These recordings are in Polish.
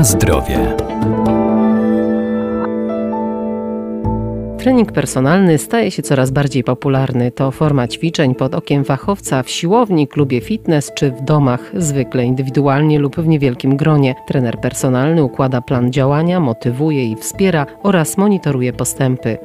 Na zdrowie. Trening personalny staje się coraz bardziej popularny. To forma ćwiczeń pod okiem fachowca w siłowni, klubie fitness czy w domach, zwykle indywidualnie lub w niewielkim gronie. Trener personalny układa plan działania, motywuje i wspiera oraz monitoruje postępy.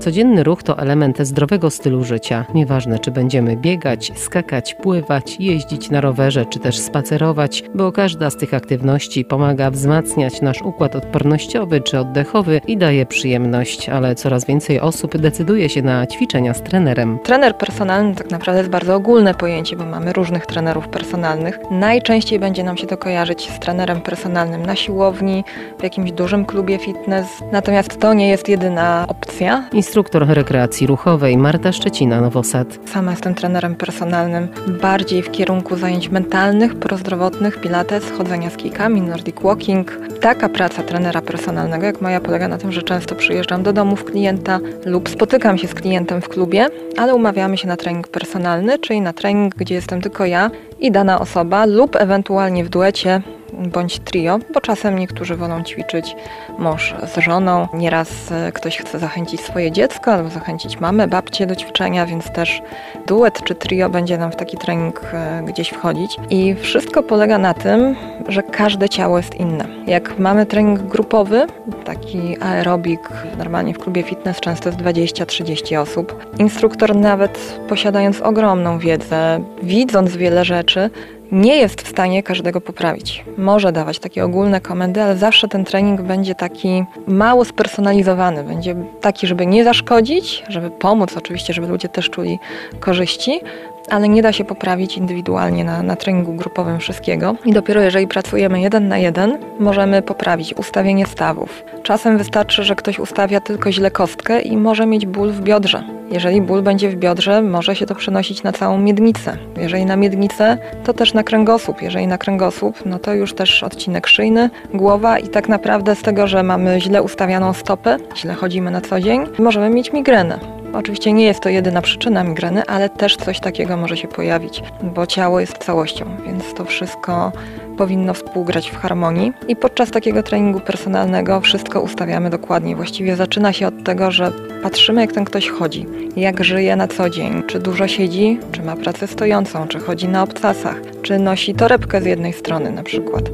Codzienny ruch to element zdrowego stylu życia. Nieważne, czy będziemy biegać, skakać, pływać, jeździć na rowerze, czy też spacerować, bo każda z tych aktywności pomaga wzmacniać nasz układ odpornościowy czy oddechowy i daje przyjemność, ale coraz więcej osób decyduje się na ćwiczenia z trenerem. Trener personalny tak naprawdę jest bardzo ogólne pojęcie, bo mamy różnych trenerów personalnych. Najczęściej będzie nam się to kojarzyć z trenerem personalnym na siłowni, w jakimś dużym klubie fitness. Natomiast to nie jest jedyna opcja instruktor rekreacji ruchowej Marta Szczecina Nowosad. Sama jestem trenerem personalnym bardziej w kierunku zajęć mentalnych, prozdrowotnych, pilates, chodzenia z kijkami, nordic walking. Taka praca trenera personalnego jak moja polega na tym, że często przyjeżdżam do domów klienta lub spotykam się z klientem w klubie, ale umawiamy się na trening personalny, czyli na trening, gdzie jestem tylko ja i dana osoba lub ewentualnie w duecie bądź trio, bo czasem niektórzy wolą ćwiczyć mąż z żoną. Nieraz e, ktoś chce zachęcić swoje dziecko albo zachęcić mamę, babcię do ćwiczenia, więc też duet czy trio będzie nam w taki trening e, gdzieś wchodzić. I wszystko polega na tym, że każde ciało jest inne. Jak mamy trening grupowy, taki aerobik, normalnie w klubie fitness często jest 20-30 osób. Instruktor nawet posiadając ogromną wiedzę, widząc wiele rzeczy, nie jest w stanie każdego poprawić. Może dawać takie ogólne komendy, ale zawsze ten trening będzie taki mało spersonalizowany. Będzie taki, żeby nie zaszkodzić, żeby pomóc, oczywiście, żeby ludzie też czuli korzyści, ale nie da się poprawić indywidualnie na, na treningu grupowym wszystkiego. I dopiero jeżeli pracujemy jeden na jeden, możemy poprawić ustawienie stawów. Czasem wystarczy, że ktoś ustawia tylko źle kostkę i może mieć ból w biodrze. Jeżeli ból będzie w biodrze, może się to przenosić na całą miednicę. Jeżeli na miednicę, to też na kręgosłup. Jeżeli na kręgosłup, no to już też odcinek szyjny, głowa i tak naprawdę z tego, że mamy źle ustawianą stopę, źle chodzimy na co dzień, możemy mieć migrenę. Oczywiście nie jest to jedyna przyczyna migreny, ale też coś takiego może się pojawić, bo ciało jest całością, więc to wszystko powinno współgrać w harmonii. I podczas takiego treningu personalnego wszystko ustawiamy dokładnie. Właściwie zaczyna się od tego, że patrzymy, jak ten ktoś chodzi, jak żyje na co dzień, czy dużo siedzi, czy ma pracę stojącą, czy chodzi na obcasach, czy nosi torebkę z jednej strony na przykład.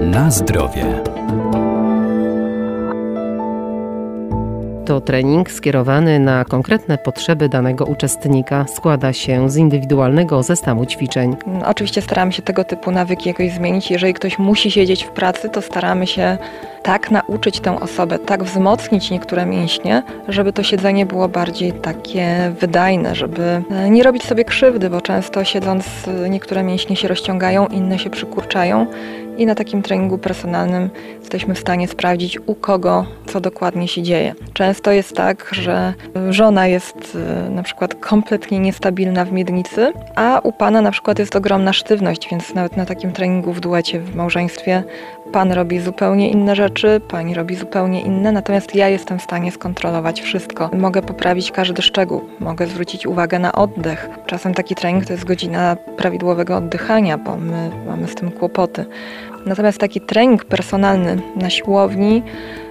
Na zdrowie. To trening skierowany na konkretne potrzeby danego uczestnika składa się z indywidualnego zestawu ćwiczeń. Oczywiście staramy się tego typu nawyki jakoś zmienić. Jeżeli ktoś musi siedzieć w pracy, to staramy się tak nauczyć tę osobę, tak wzmocnić niektóre mięśnie, żeby to siedzenie było bardziej takie wydajne, żeby e, nie robić sobie krzywdy, bo często siedząc e, niektóre mięśnie się rozciągają, inne się przykurczają i na takim treningu personalnym jesteśmy w stanie sprawdzić, u kogo co dokładnie się dzieje. Często jest tak, że żona jest e, na przykład kompletnie niestabilna w miednicy, a u pana na przykład jest ogromna sztywność, więc nawet na takim treningu w duecie w małżeństwie pan robi zupełnie inne rzeczy, pani robi zupełnie inne, natomiast ja jestem w stanie skontrolować wszystko. Mogę poprawić każdy szczegół, mogę zwrócić uwagę na oddech. Czasem taki trening to jest godzina prawidłowego oddychania, bo my mamy z tym kłopoty. Natomiast taki trening personalny na siłowni,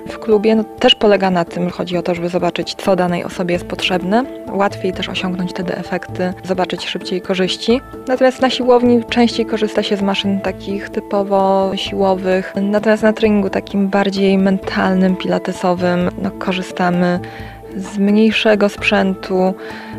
w klubie no, też polega na tym, chodzi o to, żeby zobaczyć, co danej osobie jest potrzebne. Łatwiej też osiągnąć wtedy efekty, zobaczyć szybciej korzyści. Natomiast na siłowni częściej korzysta się z maszyn takich typowo siłowych. Natomiast na treningu takim bardziej mentalnym, pilatesowym, no, korzystamy z mniejszego sprzętu,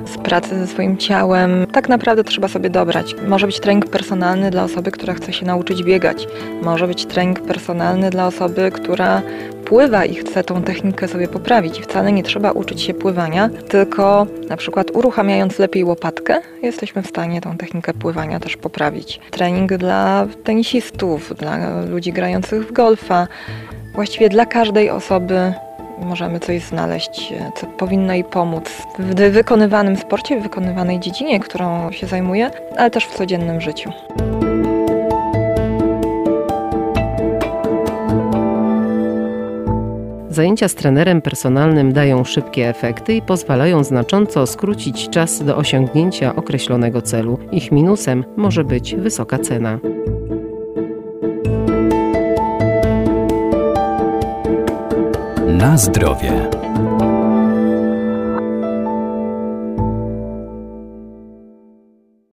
z pracy ze swoim ciałem. Tak naprawdę trzeba sobie dobrać. Może być trening personalny dla osoby, która chce się nauczyć biegać. Może być trening personalny dla osoby, która pływa i chce tą technikę sobie poprawić. Wcale nie trzeba uczyć się pływania, tylko na przykład uruchamiając lepiej łopatkę, jesteśmy w stanie tą technikę pływania też poprawić. Trening dla tenisistów, dla ludzi grających w golfa. Właściwie dla każdej osoby możemy coś znaleźć, co powinno jej pomóc w wykonywanym sporcie, w wykonywanej dziedzinie, którą się zajmuje, ale też w codziennym życiu. Zajęcia z trenerem personalnym dają szybkie efekty i pozwalają znacząco skrócić czas do osiągnięcia określonego celu. Ich minusem może być wysoka cena. Na zdrowie.